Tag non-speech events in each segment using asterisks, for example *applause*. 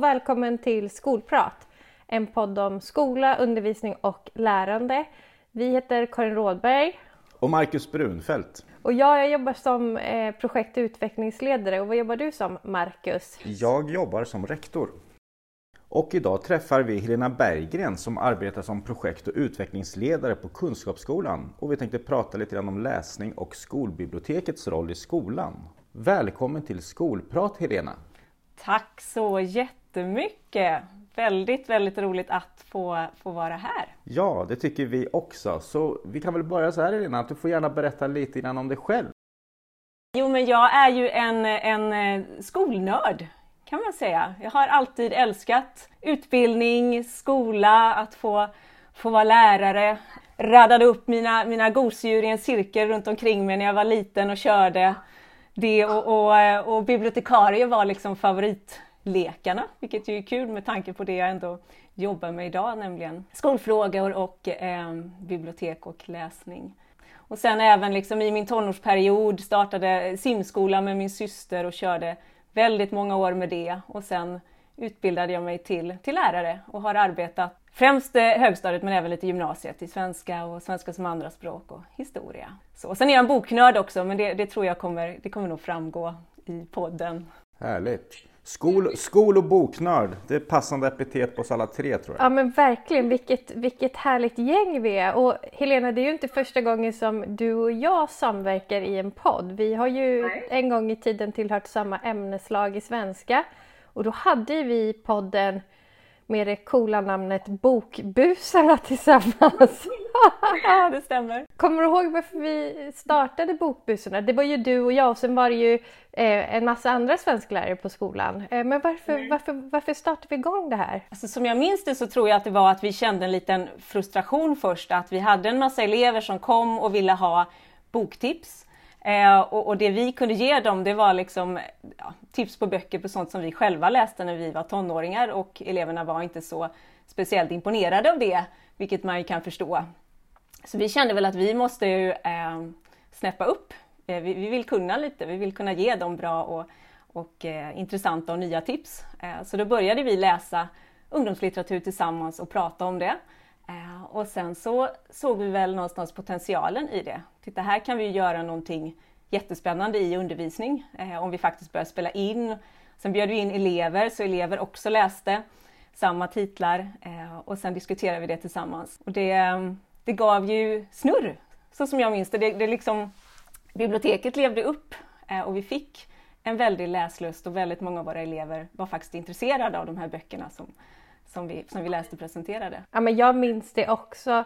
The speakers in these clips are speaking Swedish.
Och välkommen till Skolprat! En podd om skola, undervisning och lärande. Vi heter Karin Rådberg. Och Marcus Brunfeldt. Och jag, jag jobbar som eh, projekt och utvecklingsledare. Och vad jobbar du som, Marcus? Jag jobbar som rektor. Och idag träffar vi Helena Berggren som arbetar som projekt och utvecklingsledare på Kunskapsskolan. Och vi tänkte prata lite grann om läsning och skolbibliotekets roll i skolan. Välkommen till Skolprat Helena! Tack så jättemycket! Väldigt, väldigt roligt att få, få vara här. Ja, det tycker vi också. Så vi kan väl börja så här Helena, att du får gärna berätta lite grann om dig själv. Jo, men jag är ju en, en eh, skolnörd kan man säga. Jag har alltid älskat utbildning, skola, att få, få vara lärare. Radade upp mina, mina gosedjur i en cirkel runt omkring mig när jag var liten och körde det och, och, och bibliotekarie var liksom lekarna, vilket ju är kul med tanke på det jag ändå jobbar med idag, nämligen skolfrågor och eh, bibliotek och läsning. Och sen även liksom i min tonårsperiod startade simskola med min syster och körde väldigt många år med det och sen utbildade jag mig till, till lärare och har arbetat främst eh, högstadiet men även lite gymnasiet i svenska och svenska som andraspråk och historia. Så, sen är jag en boknörd också men det, det tror jag kommer, det kommer nog framgå i podden. Härligt! Skol, skol och boknörd, det är passande epitet på oss alla tre tror jag. Ja men verkligen, vilket, vilket härligt gäng vi är! Och Helena, det är ju inte första gången som du och jag samverkar i en podd. Vi har ju Nej. en gång i tiden tillhört samma ämneslag i svenska och då hade vi podden med det coola namnet Bokbusarna *laughs* tillsammans. *laughs* det stämmer. Kommer du ihåg varför vi startade Bokbusarna? Det var ju du och jag och sen var det ju eh, en massa andra svensklärare på skolan. Eh, men varför, varför, varför startade vi igång det här? Alltså, som jag minns det så tror jag att det var att vi kände en liten frustration först, att vi hade en massa elever som kom och ville ha boktips. Eh, och, och, det vi kunde ge dem det var liksom ja, tips på böcker på sånt som vi själva läste när vi var tonåringar och eleverna var inte så speciellt imponerade av det, vilket man ju kan förstå. Så vi kände väl att vi måste ju eh, snäppa upp. Eh, vi, vi, vill kunna lite, vi vill kunna ge dem bra och, och eh, intressanta och nya tips. Eh, så då började vi läsa ungdomslitteratur tillsammans och prata om det. Eh, och sen så såg vi väl någonstans potentialen i det. Titta, här kan vi göra någonting jättespännande i undervisning eh, om vi faktiskt börjar spela in. Sen bjöd vi in elever så elever också läste samma titlar eh, och sen diskuterade vi det tillsammans. Och det, ehm, det gav ju snurr, så som jag minns det. det, det liksom, biblioteket levde upp eh, och vi fick en väldig läslust och väldigt många av våra elever var faktiskt intresserade av de här böckerna som, som vi, som vi läste presenterade. Ja, men jag minns det också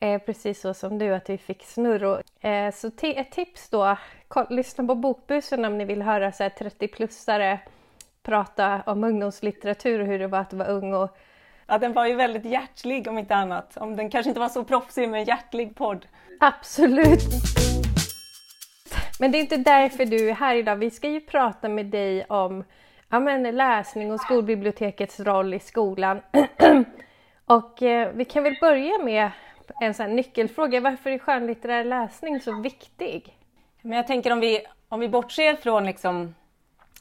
eh, precis så som du, att vi fick snurr. Och, eh, så ett tips då, lyssna på Bokbussen om ni vill höra 30-plussare prata om ungdomslitteratur och hur det var att vara ung. Och... Ja, den var ju väldigt hjärtlig om inte annat. Om den kanske inte var så proffsig, men hjärtlig podd. Absolut! Men det är inte därför du är här idag. Vi ska ju prata med dig om ja, men läsning och skolbibliotekets roll i skolan. *clears throat* och eh, vi kan väl börja med en sån nyckelfråga. Varför är skönlitterär läsning så viktig? Men jag tänker om vi, om vi bortser från liksom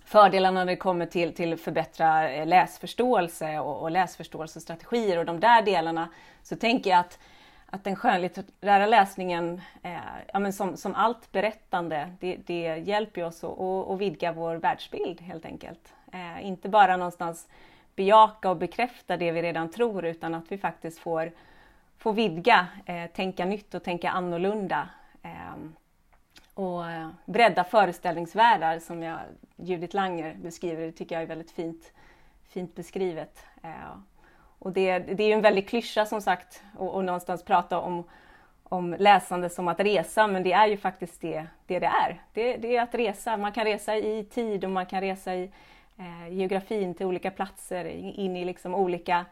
fördelarna när det kommer till, till förbättra eh, läsförståelse och, och läsförståelsestrategier och de där delarna så tänker jag att att den skönlitterära läsningen, eh, ja, men som, som allt berättande, det, det hjälper oss att, att, vidga vår världsbild helt enkelt. Eh, inte bara någonstans bejaka och bekräfta det vi redan tror utan att vi faktiskt får, får vidga, eh, tänka nytt och tänka annorlunda. Eh, och eh, bredda föreställningsvärldar som jag, Judith Langer beskriver, det tycker jag är väldigt fint, fint beskrivet. Eh, och det, det är ju en väldig klyscha som sagt och, och någonstans prata om, om läsande som att resa, men det är ju faktiskt det det, det är. Det, det, är att resa. Man kan resa i tid och man kan resa i eh, geografin till olika platser, in i liksom olika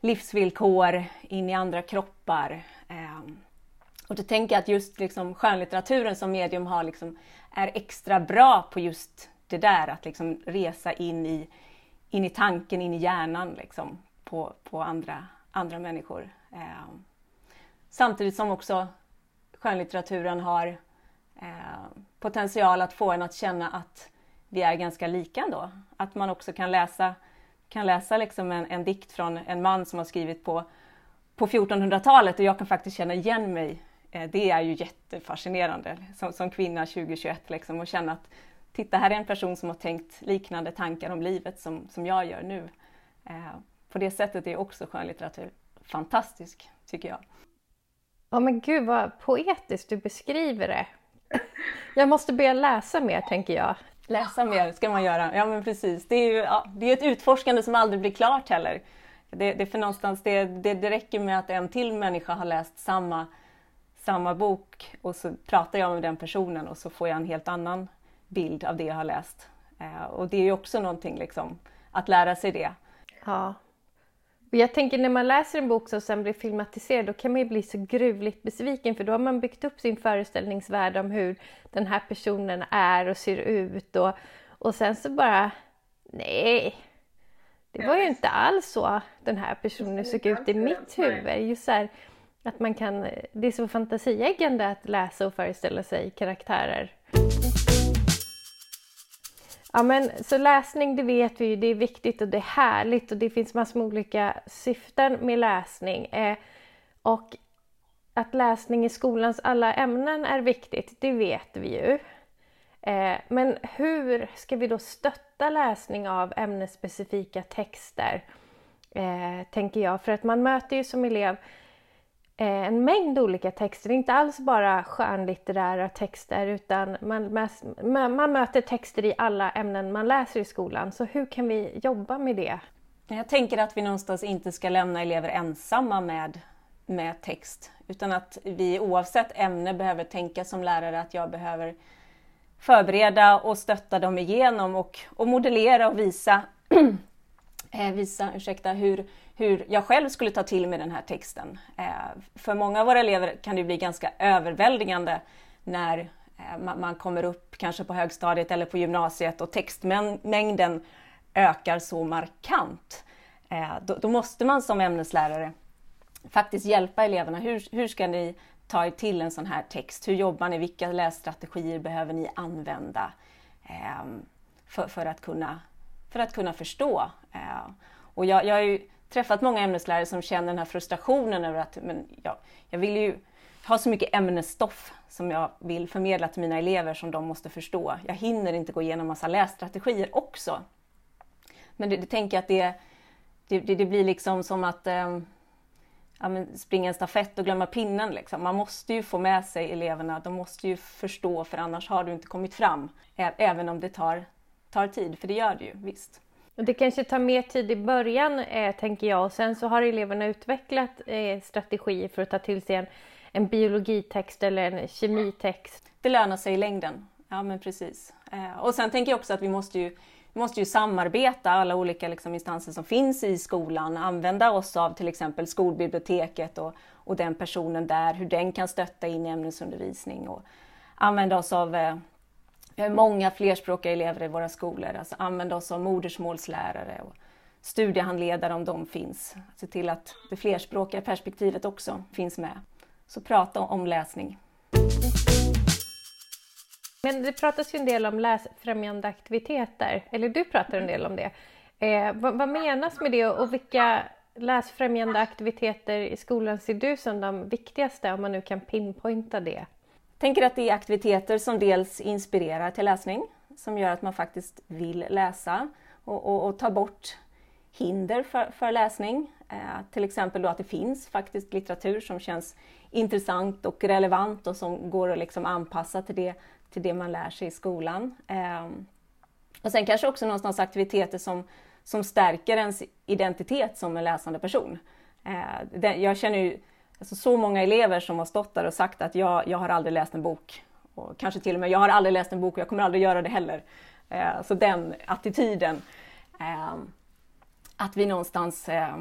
livsvillkor, in i andra kroppar. Eh, och då tänker jag att just liksom skönlitteraturen som medium har liksom, är extra bra på just det där, att liksom resa in i, in i tanken, in i hjärnan. Liksom på, på andra, andra människor. Eh, samtidigt som också skönlitteraturen har eh, potential att få en att känna att vi är ganska lika ändå. Att man också kan läsa kan läsa liksom en, en dikt från en man som har skrivit på, på 1400-talet och jag kan faktiskt känna igen mig. Eh, det är ju jättefascinerande som, som kvinna 2021 liksom, och känna att titta, här är en person som har tänkt liknande tankar om livet som, som jag gör nu. Eh, på det sättet är också skönlitteratur fantastisk, tycker jag. Ja men gud vad poetiskt du beskriver det. Jag måste börja läsa mer, tänker jag. Läsa mer ska man göra, ja men precis. Det är ju ja, det är ett utforskande som aldrig blir klart heller. Det, det, för någonstans, det, det, det räcker med att en till människa har läst samma, samma bok och så pratar jag med den personen och så får jag en helt annan bild av det jag har läst. Eh, och det är ju också någonting, liksom, att lära sig det. Ja. Och jag tänker när man läser en bok som sen blir filmatiserad, då kan man ju bli så gruvligt besviken för då har man byggt upp sin föreställningsvärld om hur den här personen är och ser ut och, och sen så bara, nej, det var ju inte alls så den här personen såg ut i mitt huvud. Just så här, att man kan, det är så fantasieggande att läsa och föreställa sig karaktärer. Ja, men, så läsning, det vet vi ju, det är viktigt och det är härligt och det finns massor med olika syften med läsning. Eh, och att läsning i skolans alla ämnen är viktigt, det vet vi ju. Eh, men hur ska vi då stötta läsning av ämnesspecifika texter? Eh, tänker jag, för att man möter ju som elev Eh, en mängd olika texter. Inte alls bara skönlitterära texter utan man, man möter texter i alla ämnen man läser i skolan. Så hur kan vi jobba med det? Jag tänker att vi någonstans inte ska lämna elever ensamma med, med text utan att vi oavsett ämne behöver tänka som lärare att jag behöver förbereda och stötta dem igenom och, och modellera och visa, *clears throat* eh, visa ursäkta, hur, hur jag själv skulle ta till mig den här texten. Eh, för många av våra elever kan det bli ganska överväldigande när eh, man kommer upp kanske på högstadiet eller på gymnasiet och textmängden ökar så markant. Eh, då måste man som ämneslärare faktiskt hjälpa eleverna. Hur, hur ska ni ta er till en sån här text? Hur jobbar ni? Vilka lässtrategier behöver ni använda för, för, att, kunna, för att kunna förstå? Och jag, jag är ju träffat många ämneslärare som känner den här frustrationen över att men, ja, jag vill ju ha så mycket ämnesstoff som jag vill förmedla till mina elever som de måste förstå. Jag hinner inte gå igenom massa lässtrategier också. Men det, det tänker jag att det, det, det, blir liksom som att eh, ja, springa en stafett och glömma pinnen. Liksom. Man måste ju få med sig eleverna, de måste ju förstå för annars har du inte kommit fram. Även om det tar, tar tid, för det gör det ju, visst. Det kanske tar mer tid i början, eh, tänker jag. Och sen så har eleverna utvecklat eh, strategier för att ta till sig en, en biologitext eller en kemitext. Det lönar sig i längden. Ja, men precis. Eh, och sen tänker jag också att vi måste ju, vi måste ju samarbeta, alla olika liksom, instanser som finns i skolan, använda oss av till exempel skolbiblioteket och, och den personen där, hur den kan stötta in i ämnesundervisning och använda oss av eh, vi har många flerspråkiga elever i våra skolor, alltså använda oss av modersmålslärare och studiehandledare om de finns. Se till att det flerspråkiga perspektivet också finns med. Så prata om läsning. Men det pratas ju en del om läsfrämjande aktiviteter, eller du pratar en del om det. Eh, vad, vad, menas med det och vilka läsfrämjande aktiviteter i skolan ser du som de viktigaste om man nu kan pinpointa det? Tänker att det är aktiviteter som dels inspirerar till läsning, som gör att man faktiskt vill läsa och, och, och tar bort hinder för, för läsning. Eh, till exempel då att det finns faktiskt litteratur som känns intressant och relevant och som går att liksom anpassa till det, till det man lär sig i skolan. Eh, och sen kanske också någonstans aktiviteter som, som stärker ens identitet som en läsande person. Eh, det, jag känner ju alltså så många elever som har stått där och sagt att jag, jag har aldrig läst en bok. Och kanske till och med, jag har aldrig läst en bok och jag kommer aldrig göra det heller. Eh, så den attityden. Eh, att vi någonstans eh,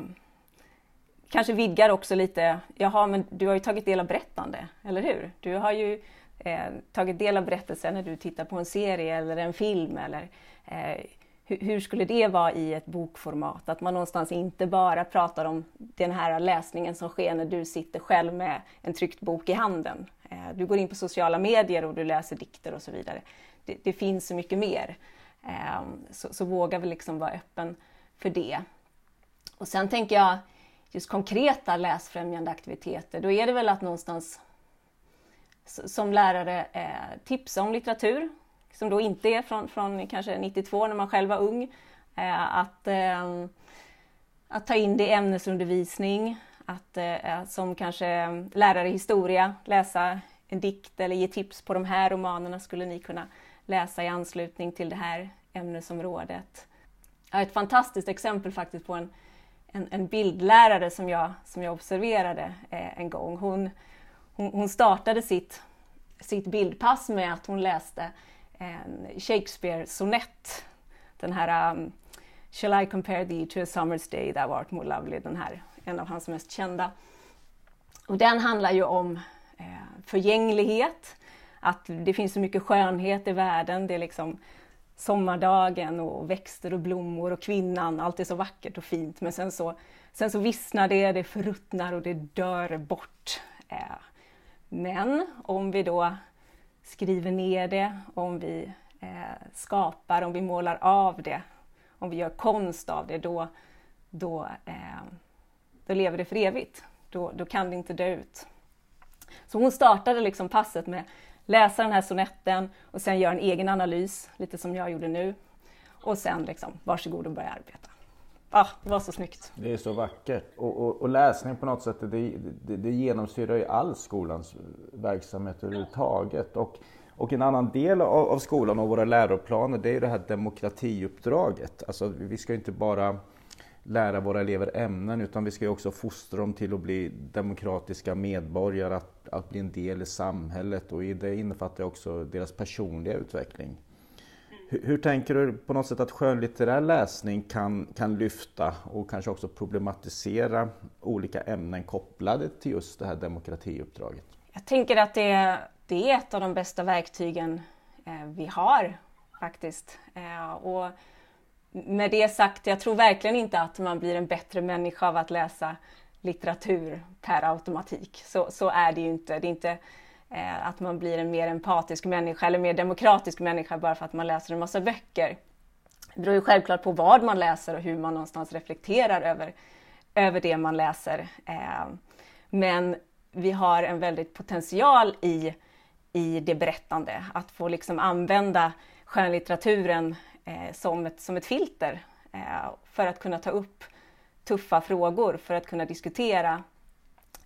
kanske vidgar också lite, jaha men du har ju tagit del av berättande, eller hur? Du har ju eh, tagit del av berättelsen när du tittar på en serie eller en film eller eh, hur skulle det vara i ett bokformat? Att man någonstans inte bara pratar om den här läsningen som sker när du sitter själv med en tryckt bok i handen. Eh, du går in på sociala medier och du läser dikter och så vidare. Det, det finns så mycket mer. Ehm, så, så våga väl liksom vara öppen för det. Och sen tänker jag just konkreta läsfrämjande aktiviteter, då är det väl att någonstans som lärare eh, tipsa om litteratur som då inte är från, från kanske 92 när man själv var ung. Eh, att, eh, att ta in det i ämnesundervisning, att eh, som kanske lärare i historia läsa en dikt eller ge tips på de här romanerna skulle ni kunna läsa i anslutning till det här ämnesområdet. Ett fantastiskt exempel faktiskt på en, en, en bildlärare som jag, som jag observerade eh, en gång. Hon, hon, hon, startade sitt, sitt bildpass med att hon läste en Shakespeare-sonett. Den här um, Shall I compare thee to a summer's day thou art more lovely, den här, en av hans mest kända. Och den handlar ju om eh, förgänglighet, att det finns så mycket skönhet i världen. Det är liksom sommardagen och växter och blommor och kvinnan, allt är så vackert och fint. Men sen så, sen så vissnar det, det förruttnar och det dör bort. Eh, men om vi då skriver ner det, om vi eh, skapar, om vi målar av det, om vi gör konst av det, då, då, eh, då lever det för evigt. Då, då kan det inte dö ut. Så hon startade liksom passet med läsa den här sonetten och sen göra en egen analys, lite som jag gjorde nu. Och sen liksom, varsågod och börja arbeta. Ah, det var så snyggt. Det är så vackert. Och, och, och läsning på något sätt, det, det, det genomsyrar ju all skolans verksamhet överhuvudtaget. Och, och en annan del av, av skolan och våra läroplaner, det är det här demokratiuppdraget. Alltså vi ska inte bara lära våra elever ämnen utan vi ska också fostra dem till att bli demokratiska medborgare, att, att bli en del i samhället och i det innefattar också deras personliga utveckling. Hur, hur, tänker du på något sätt att skönlitterär läsning kan, kan lyfta och kanske också problematisera olika ämnen kopplade till just det här demokratiuppdraget? Jag tänker att det, det är ett av de bästa verktygen eh, vi har faktiskt. Eh, och med det sagt, jag tror verkligen inte att man blir en bättre människa av att läsa litteratur per automatik. Så, så är det ju inte. Det är inte Eh, att man blir en mer empatisk människa eller mer demokratisk människa bara för att man läser en massa böcker. Det beror ju självklart på vad man läser och hur man någonstans reflekterar över, över det man läser. Eh, men vi har en väldigt potential i, i det berättande, att få liksom använda skönlitteraturen eh, som, ett, som ett filter eh, för att kunna ta upp tuffa frågor, för att kunna diskutera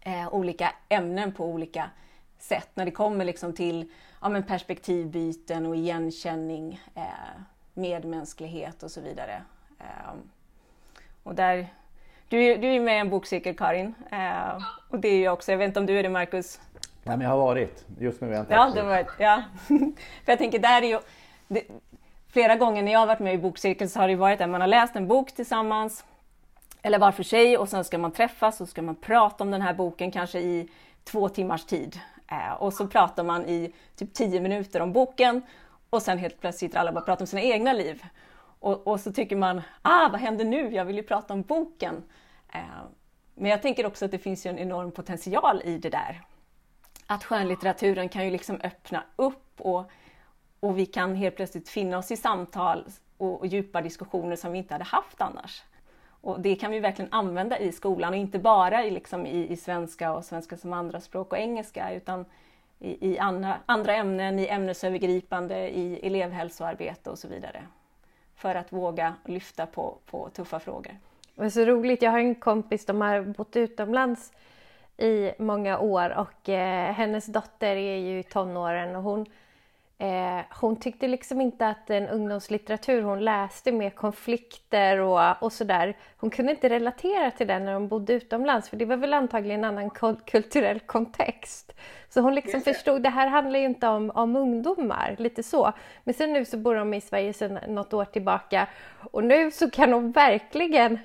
eh, olika ämnen på olika sätt. När det kommer liksom till ja, men perspektivbyten och igenkänning, eh, medmänsklighet och så vidare. Eh, och där, du, du är med i en bokcirkel Karin, eh, och det är jag också. Jag vet inte om du är det Marcus? Nej, men jag har varit. Just nu är jag inte Ja, det var, ja. *laughs* för jag tänker, där är ju, det, flera gånger när jag har varit med i bokcirkeln så har det varit att man har läst en bok tillsammans eller var för sig och sen ska man träffas och ska man prata om den här boken kanske i två timmars tid. Och så pratar man i typ tio minuter om boken och sen helt plötsligt sitter alla bara och pratar om sina egna liv. Och, och, så tycker man, ah vad händer nu? Jag vill ju prata om boken. Eh, men jag tänker också att det finns ju en enorm potential i det där. Att skönlitteraturen kan ju liksom öppna upp och och vi kan helt plötsligt finna oss i samtal och, och djupa diskussioner som vi inte hade haft annars. Och det kan vi verkligen använda i skolan och inte bara i, liksom i, i svenska och svenska som andraspråk och engelska utan i, i andra, andra ämnen, i ämnesövergripande, i elevhälsoarbete och så vidare. För att våga lyfta på, på tuffa frågor. Det är så roligt, jag har en kompis, som har bott utomlands i många år och eh, hennes dotter är ju i tonåren och hon Eh, hon tyckte liksom inte att den ungdomslitteratur hon läste med konflikter och, och sådär, hon kunde inte relatera till den när de bodde utomlands för det var väl antagligen en annan kulturell kontext. Så hon liksom förstod, det här handlar ju inte om, om ungdomar, lite så. Men sen nu så bor de i Sverige sedan något år tillbaka och nu så kan hon verkligen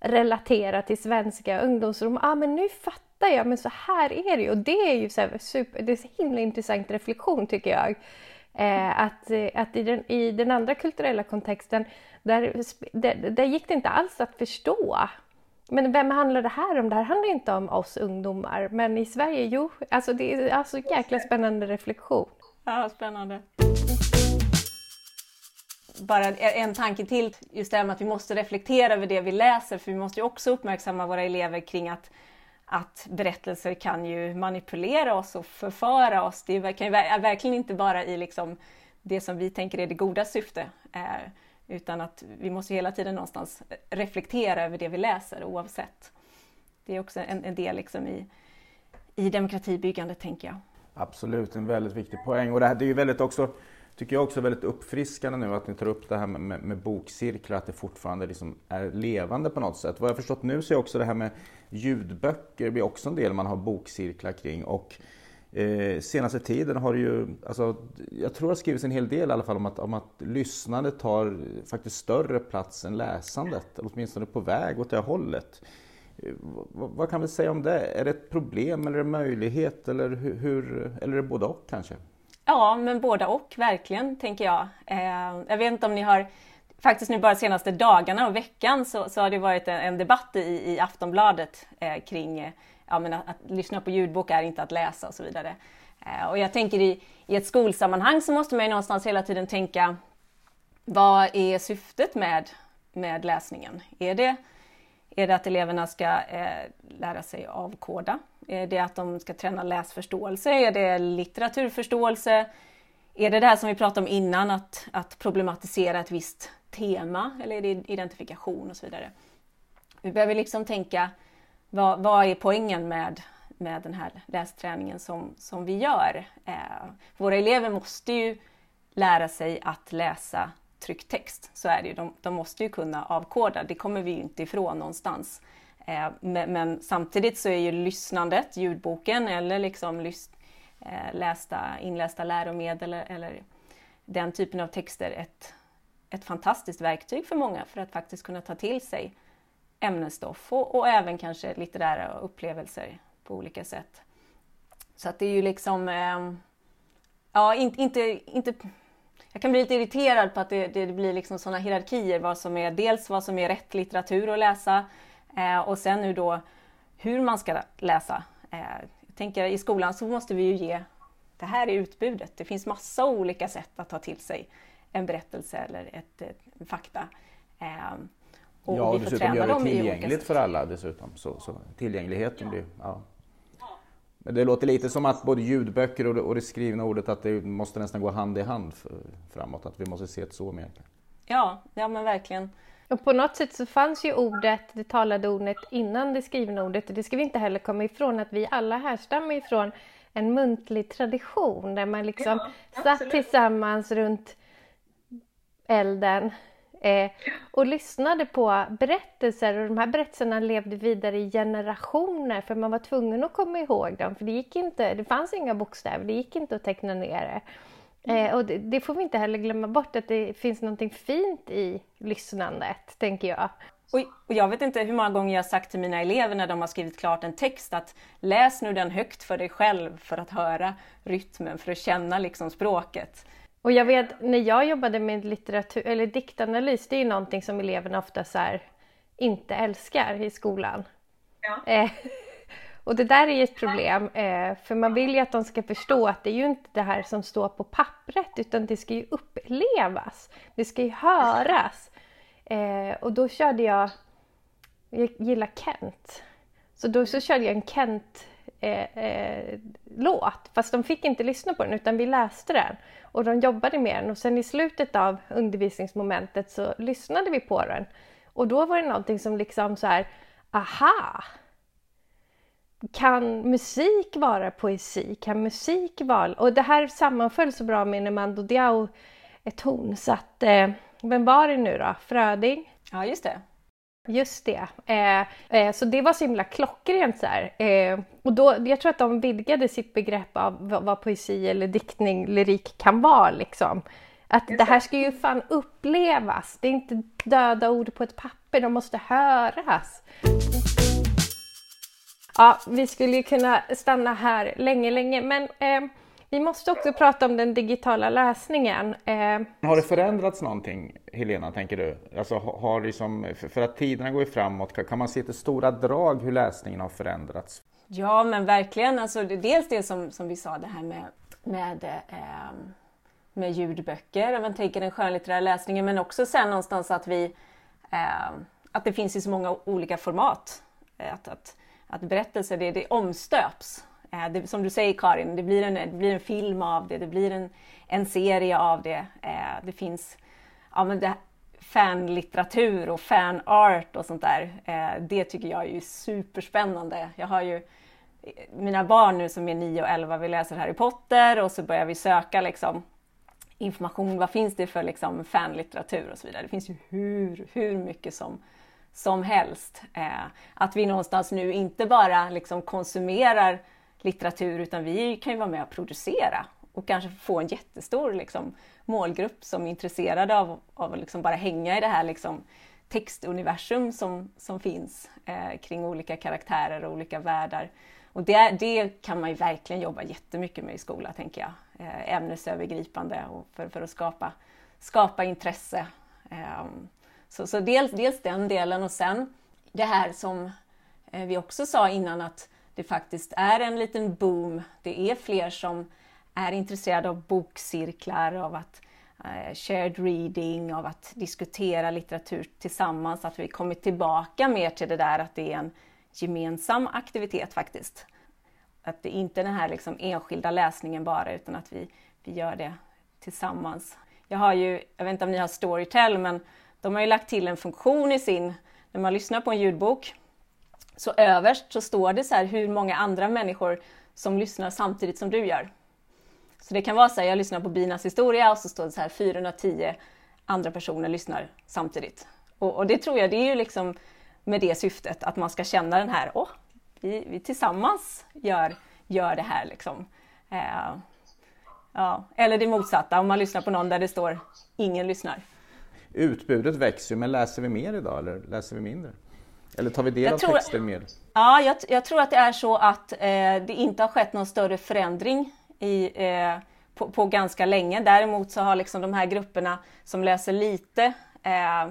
relatera till svenska ungdomsrom. Ah, men nu fattar jag, men så här är det ju. Och det är ju så super, det är så himla intressant reflektion tycker jag. Eh, att eh, att i, den, i den andra kulturella kontexten, där, där, där gick det inte alls att förstå. Men vem handlar det här om? Det här handlar inte om oss ungdomar. Men i Sverige, jo. Alltså det är alltså jäkla spännande reflektion. Ja, spännande. bara en tanke till, just det här med att vi måste reflektera över det vi läser, för vi måste ju också uppmärksamma våra elever kring att, att berättelser kan ju manipulera oss och förföra oss. Det kan ju verkligen inte bara i liksom det som vi tänker är det goda syfte, eh, utan att vi måste hela tiden någonstans reflektera över det vi läser oavsett. Det är också en, en del liksom i, i demokratibyggandet, tänker jag. Absolut, en väldigt viktig poäng. Och det, här, det är ju väldigt också, tycker jag också är väldigt uppfriskande nu att ni tar upp det här med, med, med bokcirklar, att det fortfarande liksom är levande på något sätt. Vad jag förstått nu så är också det här med ljudböcker blir också en del man har bokcirklar kring. Och eh, senaste tiden har det ju, alltså, jag tror det har skrivits en hel del i alla fall om att, om att lyssnandet tar faktiskt större plats än läsandet, eller åtminstone på väg åt det hållet. Eh, vad kan vi säga om det? Är det ett problem eller en möjlighet eller, hur, eller är det både och kanske? Ja, men båda och verkligen, tänker jag. Eh, jag vet inte om ni har Faktiskt nu bara de senaste dagarna och veckan så, så har det varit en, en debatt i, i Aftonbladet eh, kring ja, men att, att, lyssna på ljudbok är inte att läsa och så vidare. Eh, och jag tänker i, i ett skolsammanhang så måste man ju någonstans hela tiden tänka vad är syftet med, med läsningen? Är det är det att eleverna ska eh, lära sig avkoda? Är det att de ska träna läsförståelse? Är det litteraturförståelse? Är det det här som vi pratade om innan, att, att problematisera ett visst tema? Eller är det identifikation och så vidare? Vi behöver liksom tänka, vad, vad är poängen med, med den här lästräningen som, som vi gör? Eh, våra elever måste ju lära sig att läsa tryckt text. Så är det ju. De, de, måste ju kunna avkoda, det kommer vi ju inte ifrån någonstans. Eh, men, men, samtidigt så är ju lyssnandet, ljudboken eller liksom lys, eh, lästa, inlästa läromedel eller, eller den typen av texter ett, ett fantastiskt verktyg för många för att faktiskt kunna ta till sig ämnesstoff och, och även kanske litterära upplevelser på olika sätt. Så att det är ju liksom, eh, ja inte, inte, inte jag kan bli lite irriterad på att det, det blir liksom sådana hierarkier, vad som är, dels vad som är rätt litteratur att läsa eh, och sen nu då hur man ska läsa. Eh, jag tänker i skolan så måste vi ju ge, det här är utbudet, det finns massa olika sätt att ta till sig en berättelse eller ett, ett fakta. Eh, och ja, och dessutom göra det tillgängligt för alla dessutom. Så, så tillgängligheten ja. blir... Ja. Det låter lite som att både ljudböcker och det, och det skrivna ordet att det måste nästan gå hand i hand för, framåt, att vi måste se det så mer. Ja, ja men verkligen. Och på något sätt så fanns ju ordet, det talade ordet innan det skrivna ordet och det ska vi inte heller komma ifrån att vi alla härstammar ifrån en muntlig tradition där man liksom ja, satt tillsammans runt elden Eh, och lyssnade på berättelser och de här berättelserna levde vidare i generationer för man var tvungen att komma ihåg dem för det gick inte, det fanns inga bokstäver, det gick inte att teckna ner det. Eh, och det, det, får vi inte heller glömma bort att det finns något fint i lyssnandet, tänker jag. Och, och jag vet inte hur många gånger jag har sagt till mina elever när de har skrivit klart en text att läs nu den högt för dig själv för att höra rytmen, för att känna liksom språket. Och jag vet när jag jobbade med litteratur eller diktanalys, det är någonting som eleverna ofta så här, inte älskar i skolan. Ja. Eh, *laughs* och det där är ju ett problem, eh, för man vill ju att de ska förstå att det är ju inte det här som står på pappret, utan det ska ju upplevas. Det ska ju höras. Eh, och då körde jag, jag gillar Kent, så då så körde jag en Kent eh, eh, låt, fast de fick inte lyssna på den utan vi läste den och de jobbade med den och sen i slutet av undervisningsmomentet så lyssnade vi på den och då var det någonting som liksom så här, aha! Kan musik vara poesi? Kan musik vara... Och det här sammanföll så bra med när Mando Diao är ton så att, eh, vem var det nu då? Fröding? Ja, just det. Just det. Eh, eh, så det var så himla klockrent så eh, och då, jag tror att de vidgade sitt begrepp av vad, vad poesi eller diktning, lyrik kan vara liksom. Att det här ska ju fan upplevas. Det är inte döda ord på ett papper, de måste höras. Ja, vi skulle ju kunna stanna här länge, länge, men eh, vi måste också prata om den digitala läsningen. Eh... Har det förändrats någonting, Helena, tänker du? Alltså, har liksom, för att tiderna går ju framåt, kan man se till stora drag hur läsningen har förändrats? Ja, men verkligen. Alltså, dels det som, som vi sa, det här med, med, eh, med ljudböcker, om man tänker den skönlitterära läsningen, men också sen någonstans att vi eh, att det finns i så många olika format. Eh, att, att, att berättelser, det, det omstöps. Eh, det, som du säger Karin, det blir en, det blir en film av det, det blir en, en serie av det. Eh, det finns ja, men det, fanlitteratur och fanart och sånt där. Eh, det tycker jag är superspännande. Jag har ju mina barn nu som är 9 och 11, vi läser Harry Potter och så börjar vi söka liksom information, vad finns det för liksom fanlitteratur och så vidare. Det finns ju hur, hur mycket som, som helst. Eh, att vi någonstans nu inte bara liksom konsumerar litteratur utan vi kan ju vara med och producera och kanske få en jättestor liksom, målgrupp som är intresserade av, av att liksom bara hänga i det här liksom, textuniversum som, som finns eh, kring olika karaktärer och olika världar. Och det, det kan man ju verkligen jobba jättemycket med i skolan, tänker jag. Eh, ämnesövergripande och för, för att skapa, skapa intresse. Eh, så så dels, dels den delen och sen det här som eh, vi också sa innan att det faktiskt är en liten boom. Det är fler som är intresserade av bokcirklar, av att eh, shared reading, av att diskutera litteratur tillsammans, att vi kommit tillbaka mer till det där att det är en gemensam aktivitet faktiskt. Att det inte är den här liksom enskilda läsningen bara, utan att vi, vi gör det tillsammans. Jag har ju, jag vet inte om ni har Storytel, men de har ju lagt till en funktion i sin, när man lyssnar på en ljudbok, så överst så står det så här hur många andra människor som lyssnar samtidigt som du gör. Så det kan vara så här, jag lyssnar på Binas historia och så står det så här 410 andra personer lyssnar samtidigt. Och, och det tror jag, det är ju liksom med det syftet att man ska känna den här, åh, vi, vi tillsammans gör, gör det här liksom. Eh, ja. Eller det motsatta, om man lyssnar på någon där det står ingen lyssnar. Utbudet växer men läser vi mer idag eller läser vi mindre? Eller tar vi del jag av tror, texter mer? Ja, jag, jag, tror att det är så att eh, det inte har skett någon större förändring i, eh, på, på, ganska länge. Däremot så har liksom de här grupperna som läser lite eh,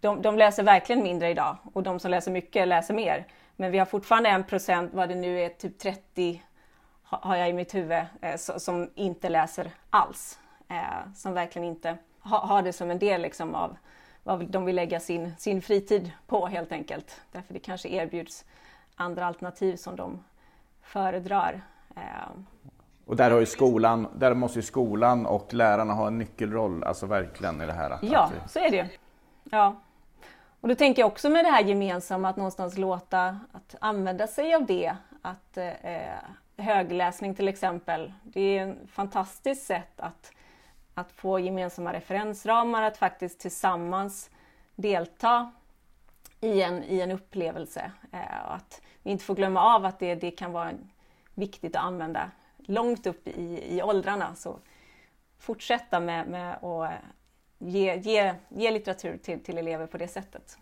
de, de, läser verkligen mindre idag och de som läser mycket läser mer. Men vi har fortfarande en procent, vad det nu är, typ 30 har jag i mitt huvud, eh, som inte läser alls. Eh, som verkligen inte har det som en del liksom av vad de vill lägga sin, sin fritid på helt enkelt. Därför det kanske erbjuds andra alternativ som de föredrar. Eh, och där har ju skolan, där måste ju skolan och lärarna ha en nyckelroll, alltså verkligen i det här. ja, så är det Ja. Och då tänker jag också med det här gemensamma att någonstans låta, att använda sig av det. Att eh, högläsning till exempel, det är ett fantastiskt sätt att, att få gemensamma referensramar, att faktiskt tillsammans delta i en, i en upplevelse. Eh, och att vi inte får glömma av att det, det kan vara viktigt att använda långt upp i, i åldrarna. Så fortsätta med, med att eh, ge, ge, ge litteratur till, till elever på det sättet.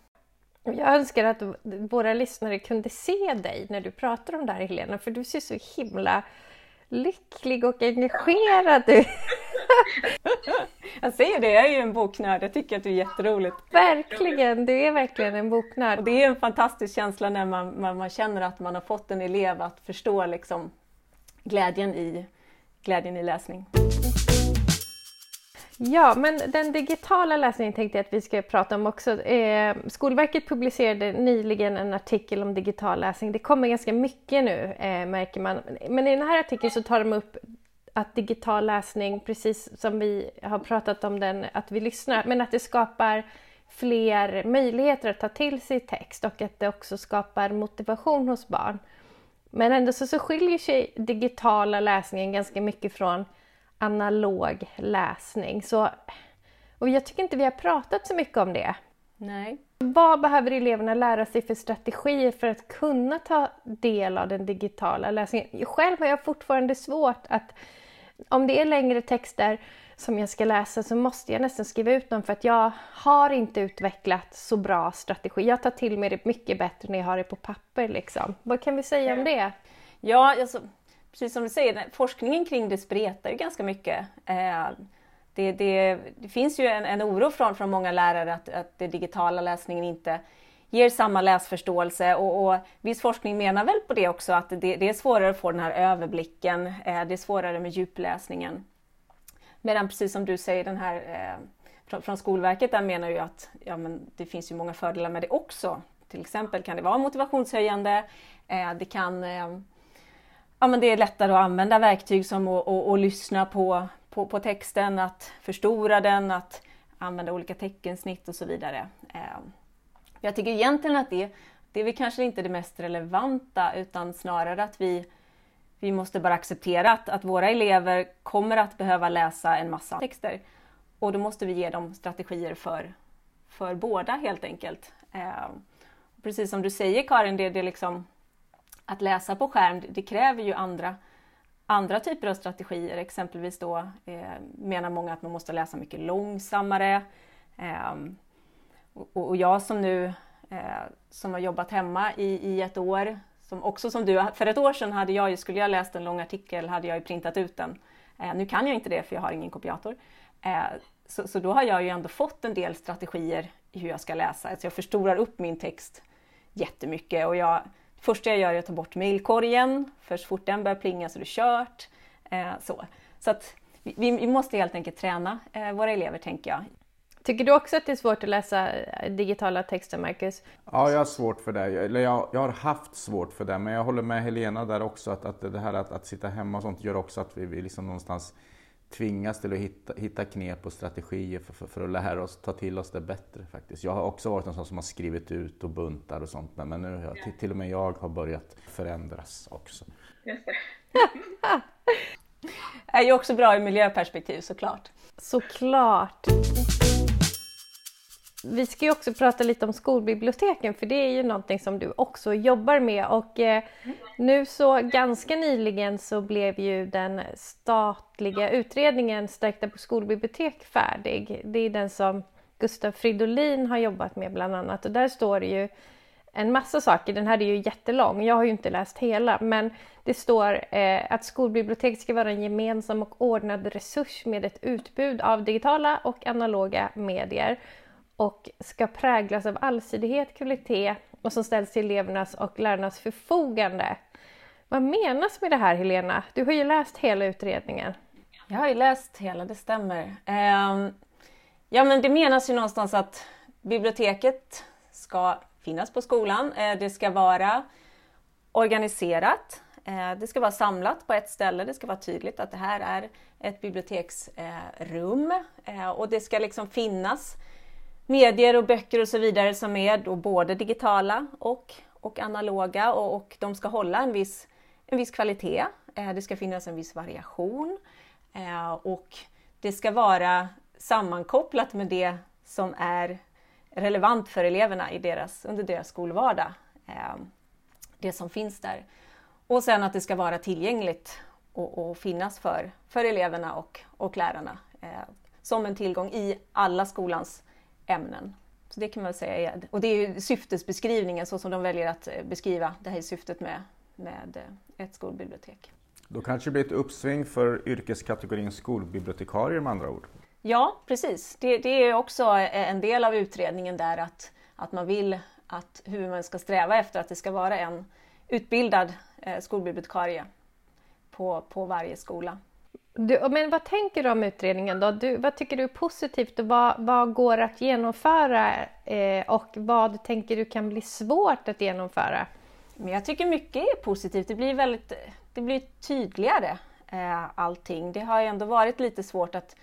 Jag önskar att våra lyssnare kunde se dig när du pratar om det här Helena, för du ser så himla lycklig och engagerad ut. *laughs* *laughs* jag säger det, jag är ju en boknörd. Jag tycker att det är jätteroligt. Verkligen, du är verkligen en boknörd. Och det är en fantastisk känsla när man, man, man, känner att man har fått en elev att förstå liksom glädjen, i, glädjen i läsning. Ja, men den digitala läsningen tänkte jag att vi ska prata om också. Eh, Skolverket publicerade nyligen en artikel om digital läsning. Det kommer ganska mycket nu eh, märker man. Men i den här artikeln så tar de upp att digital läsning, precis som vi har pratat om den, att vi lyssnar, men att det skapar fler möjligheter att ta till sig text och att det också skapar motivation hos barn. Men ändå så, så skiljer sig digitala läsningen ganska mycket från analog läsning. Så, och jag tycker inte vi har pratat så mycket om det. Nej. Vad behöver eleverna lära sig för strategier för att kunna ta del av den digitala läsningen? Själv har jag fortfarande svårt att, om det är längre texter som jag ska läsa så måste jag nästan skriva ut dem för att jag har inte utvecklat så bra strategi. Jag tar till mig det mycket bättre när jag har det på papper. Liksom. Vad kan vi säga om det? Ja, alltså, precis som du säger, forskningen kring det spretar ju ganska mycket. Eh, det, det, det, finns ju en, en oro från, från många lärare att, att den digitala läsningen inte ger samma läsförståelse och, och viss forskning menar väl på det också att det, det är svårare att få den här överblicken, eh, det är svårare med djupläsningen. Medan precis som du säger, den här eh, från, från Skolverket där menar ju att ja, men det finns ju många fördelar med det också. Till exempel kan det vara motivationshöjande, eh, det kan eh, ja, men det är lättare att använda verktyg som att, att, att lyssna på, på, på, texten, att förstora den, att använda olika teckensnitt och så vidare. Eh, jag tycker egentligen att det, det är väl kanske inte det mest relevanta utan snarare att vi, vi måste bara acceptera att, att våra elever kommer att behöva läsa en massa texter. Och då måste vi ge dem strategier för, för båda helt enkelt. Eh, precis som du säger Karin, det, det liksom, att läsa på skärm det kräver ju andra, andra typer av strategier. Exempelvis då eh, menar många att man måste läsa mycket långsammare. Eh, och, och, jag som nu eh, som har jobbat hemma i, i ett år, som också som du, för ett år sedan hade jag, ju, skulle jag läst en lång artikel hade jag printat ut den. Eh, nu kan jag inte det för jag har ingen kopiator. Eh, så, så, då har jag ju ändå fått en del strategier i hur jag ska läsa. Alltså jag förstorar upp min text jättemycket och jag, det första jag gör är att ta bort mejlkorgen, för så fort den börjar plinga så är det kört. Eh, så så att vi, vi, måste helt enkelt träna eh, våra elever, tänker jag. Tycker du också att det är svårt att läsa digitala texter, Marcus? Ja, jag har svårt för det. Eller jag, jag har haft svårt för det, men jag håller med Helena där också att, att det här att, att sitta hemma och sånt gör också att vi, vi liksom någonstans tvingas till att hitta, hitta knep och strategier för, för, för, att lära oss ta till oss det bättre faktiskt. Jag har också varit en sån som har skrivit ut och buntar och sånt men nu har till, till och med jag har börjat förändras också. Just *laughs* det. *laughs* är ju också bra i miljöperspektiv såklart. Såklart. Vi ska ju också prata lite om skolbiblioteken för det är ju någonting som du också jobbar med. Och eh, nu så ganska nyligen så blev ju den statliga utredningen Stärkta på skolbibliotek färdig. Det är den som Gustav Fridolin har jobbat med bland annat. Och där står det ju en massa saker. Den här är ju jättelång, jag har ju inte läst hela, men det står eh, att skolbibliotek ska vara en gemensam och ordnad resurs med ett utbud av digitala och analoga medier och ska präglas av allsidighet, kvalitet och som ställs till elevernas och lärarnas förfogande. Vad menas med det här Helena? Du har ju läst hela utredningen. Jag har ju läst hela, det stämmer. Eh, ja men det menas ju någonstans att biblioteket ska finnas på skolan. Eh, det ska vara organiserat. Eh, det ska vara samlat på ett ställe. Det ska vara tydligt att det här är ett biblioteksrum eh, och det ska liksom finnas medier och böcker och så vidare som är då både digitala och, och analoga och, och de ska hålla en viss, en viss kvalitet. Eh, det ska finnas en viss variation eh, och det ska vara sammankopplat med det som är relevant för eleverna i deras, under deras skolvardag. Eh, det som finns där. Och sen att det ska vara tillgängligt och, och finnas för, för eleverna och, och lärarna som en tillgång i alla skolans ämnen. Så det kan man säga är, och det är ju syftesbeskrivningen så som de väljer att eh, beskriva det här syftet med, med eh, ett skolbibliotek. Då kanske det blir ett uppsving för yrkeskategorin skolbibliotekarier med andra ord? Ja, precis. Det, det är också en del av utredningen där att, att man vill att huvudmannen ska sträva efter att det ska vara en utbildad eh, skolbibliotekarie på, på varje skola. Du, men vad tänker du om utredningen då? Du, vad tycker du är positivt och vad, vad går att genomföra eh, och vad tänker du kan bli svårt att genomföra? Men jag tycker mycket är positivt. Det blir väldigt det blir tydligare eh, allting. Det har ju ändå varit lite svårt att,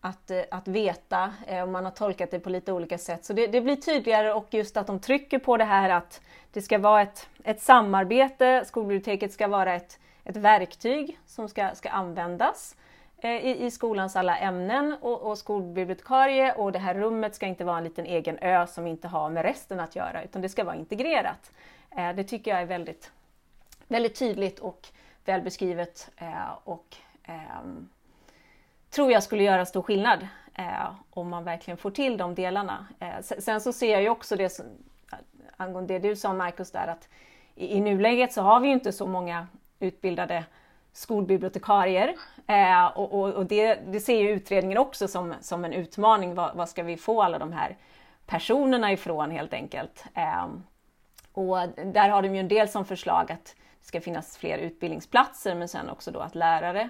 att, eh, att veta eh, och man har tolkat det på lite olika sätt. Så det, det, blir tydligare och just att de trycker på det här att det ska vara ett, ett samarbete. Skolbiblioteket ska vara ett ett verktyg som ska, ska användas eh, i, i skolans alla ämnen och, och skolbibliotekarie och det här rummet ska inte vara en liten egen ö som inte har med resten att göra utan det ska vara integrerat. Eh, det tycker jag är väldigt, väldigt tydligt och väl beskrivet eh, och ehm, tror jag skulle göra stor skillnad om man verkligen får till de delarna. sen så ser jag ju också det som, angående det du sa Marcus där att i, i nuläget så har vi ju inte så många utbildade skolbibliotekarier. Eh, och, och, och det, det, ser ju utredningen också som, som en utmaning. Vad, vad, ska vi få alla de här personerna ifrån helt enkelt? Eh, och där har de ju en del som förslag att det ska finnas fler utbildningsplatser men sen också då att lärare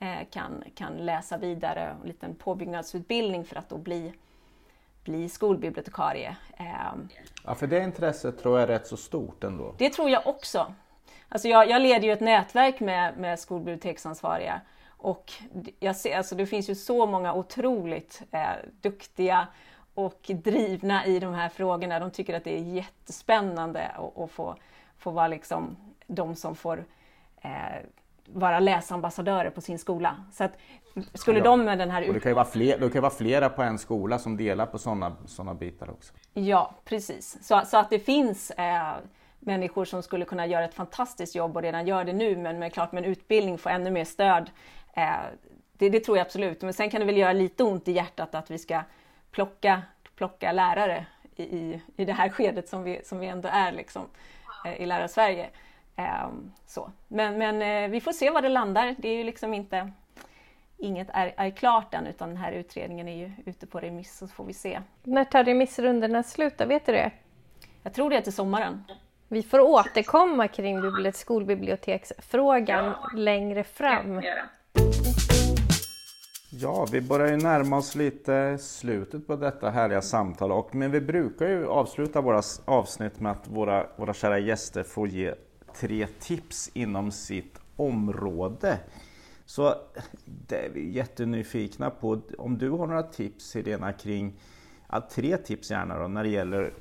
eh, kan, kan läsa vidare, en liten påbyggnadsutbildning för att då bli, bli skolbibliotekarie. Ehm, Ja, för det intresset tror jag är rätt så stort ändå. det tror jag också. Alltså jag, jag leder ju ett nätverk med, med skolbiblioteksansvariga och jag ser, alltså det finns ju så många otroligt eh, duktiga och drivna i de här frågorna. De tycker att det är jättespännande att, få, få vara liksom de som får eh, vara läsambassadörer på sin skola. Så att skulle Ja. de med den här Och det kan ju vara, fler, det kan vara flera på en skola som delar på sådana såna bitar också. Ja, precis. Så, så att det finns eh, människor som skulle kunna göra ett fantastiskt jobb och redan gör det nu, men med, klart med en utbildning få ännu mer stöd. Eh, det, det tror jag absolut. Men sen kan det väl göra lite ont i hjärtat att vi ska plocka, plocka lärare i, i, i det här skedet som vi, som vi ändå är liksom, eh, i Lärarsverige. Eh, så. Men, men eh, vi får se var det landar. Det är ju liksom inte Inget är, är klart än utan den här utredningen är ju ute på remiss så får vi se. När tar remissrundorna slut? Vet du det? Jag tror det är till sommaren. Vi får återkomma kring bibli- skolbiblioteksfrågan längre fram. Ja, vi börjar ju närma oss lite slutet på detta härliga samtal. Och, men vi brukar ju avsluta våra avsnitt med att våra, våra kära gäster får ge tre tips inom sitt område. Så det är vi jättenyfikna på. Om du har några tips Helena kring, ja, tre tips gärna då, när det gäller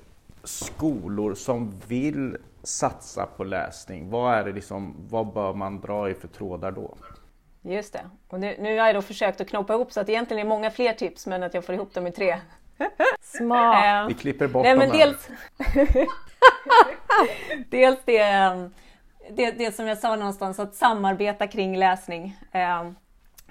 skolor som vill satsa på läsning. Vad, är det liksom, vad bör man dra i för trådar då? Just det. Och nu, nu har jag då försökt att knoppa ihop så att det egentligen är många fler tips men att jag får ihop dem i tre. *laughs* Smart! Eh, Vi klipper bort Nej, dem men här. dels, *laughs* dels det, eh, det, det som jag sa någonstans, att samarbeta kring läsning. Eh,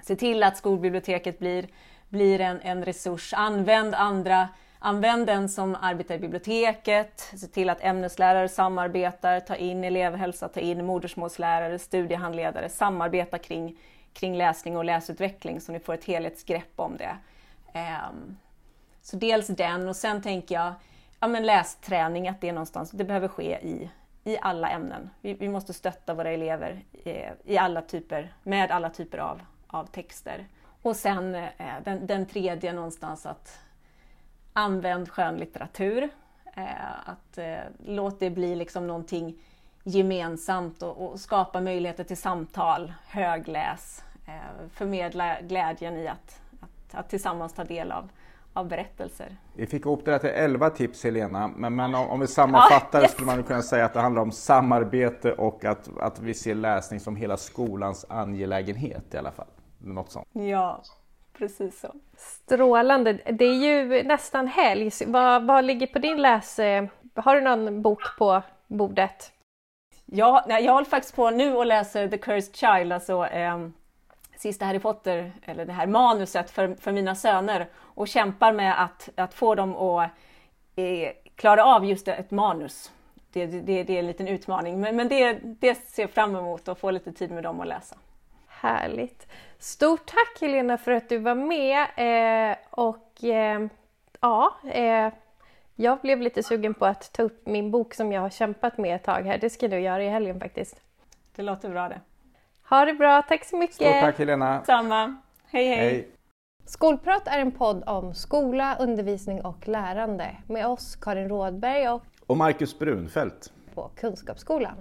Se till att skolbiblioteket blir, blir en, en resurs. Använd andra Använd den som arbetar i biblioteket, se till att ämneslärare samarbetar, ta in elevhälsa, ta in modersmålslärare, studiehandledare, samarbeta kring, kring läsning och läsutveckling så ni får ett helhetsgrepp om det. Ehm, så dels den och sen tänker jag ja, men lästräning, att det är någonstans, det behöver ske i, i alla ämnen. Vi, vi måste stötta våra elever i, i alla typer, med alla typer av, av texter. Och sen eh, den, den tredje någonstans att använd skönlitteratur. Eh, att eh, låt det bli liksom någonting gemensamt och, och skapa möjligheter till samtal, högläs, eh, förmedla glädjen i att, att, att tillsammans ta del av, av berättelser. Vi fick ihop det där till 11 tips Helena, men, men om, om vi *laughs* sammanfattar Ja, yes. skulle man kunna säga att det handlar om samarbete och att, att vi ser läsning som hela skolans angelägenhet i alla fall. Något sånt. Ja, precis så. Strålande! Det är ju nästan helg. Vad, vad ligger på din läs... eh, Har du någon bok på bordet? Ja, nej, jag håller faktiskt på nu och läser The Cursed Child, alltså eh, sista Harry Potter, eller det här manuset för, för mina söner och kämpar med att, att få dem att eh, klara av just ett manus. Det, det, det är en liten utmaning, men, men det, det ser jag fram emot att få lite tid med dem att läsa. Härligt! Stort tack Helena för att du var med eh, och eh, ja, eh, jag blev lite sugen på att ta upp min bok som jag har kämpat med ett tag här. Det ska du göra i helgen faktiskt. Det låter bra det. Ha det bra, tack så mycket! Stort tack Helena! Samma. hej! hej. Hej! Skolprat är en podd om skola, undervisning och lärande med oss Karin Rådberg och Och Marcus Brunfeldt. på Kunskapsskolan.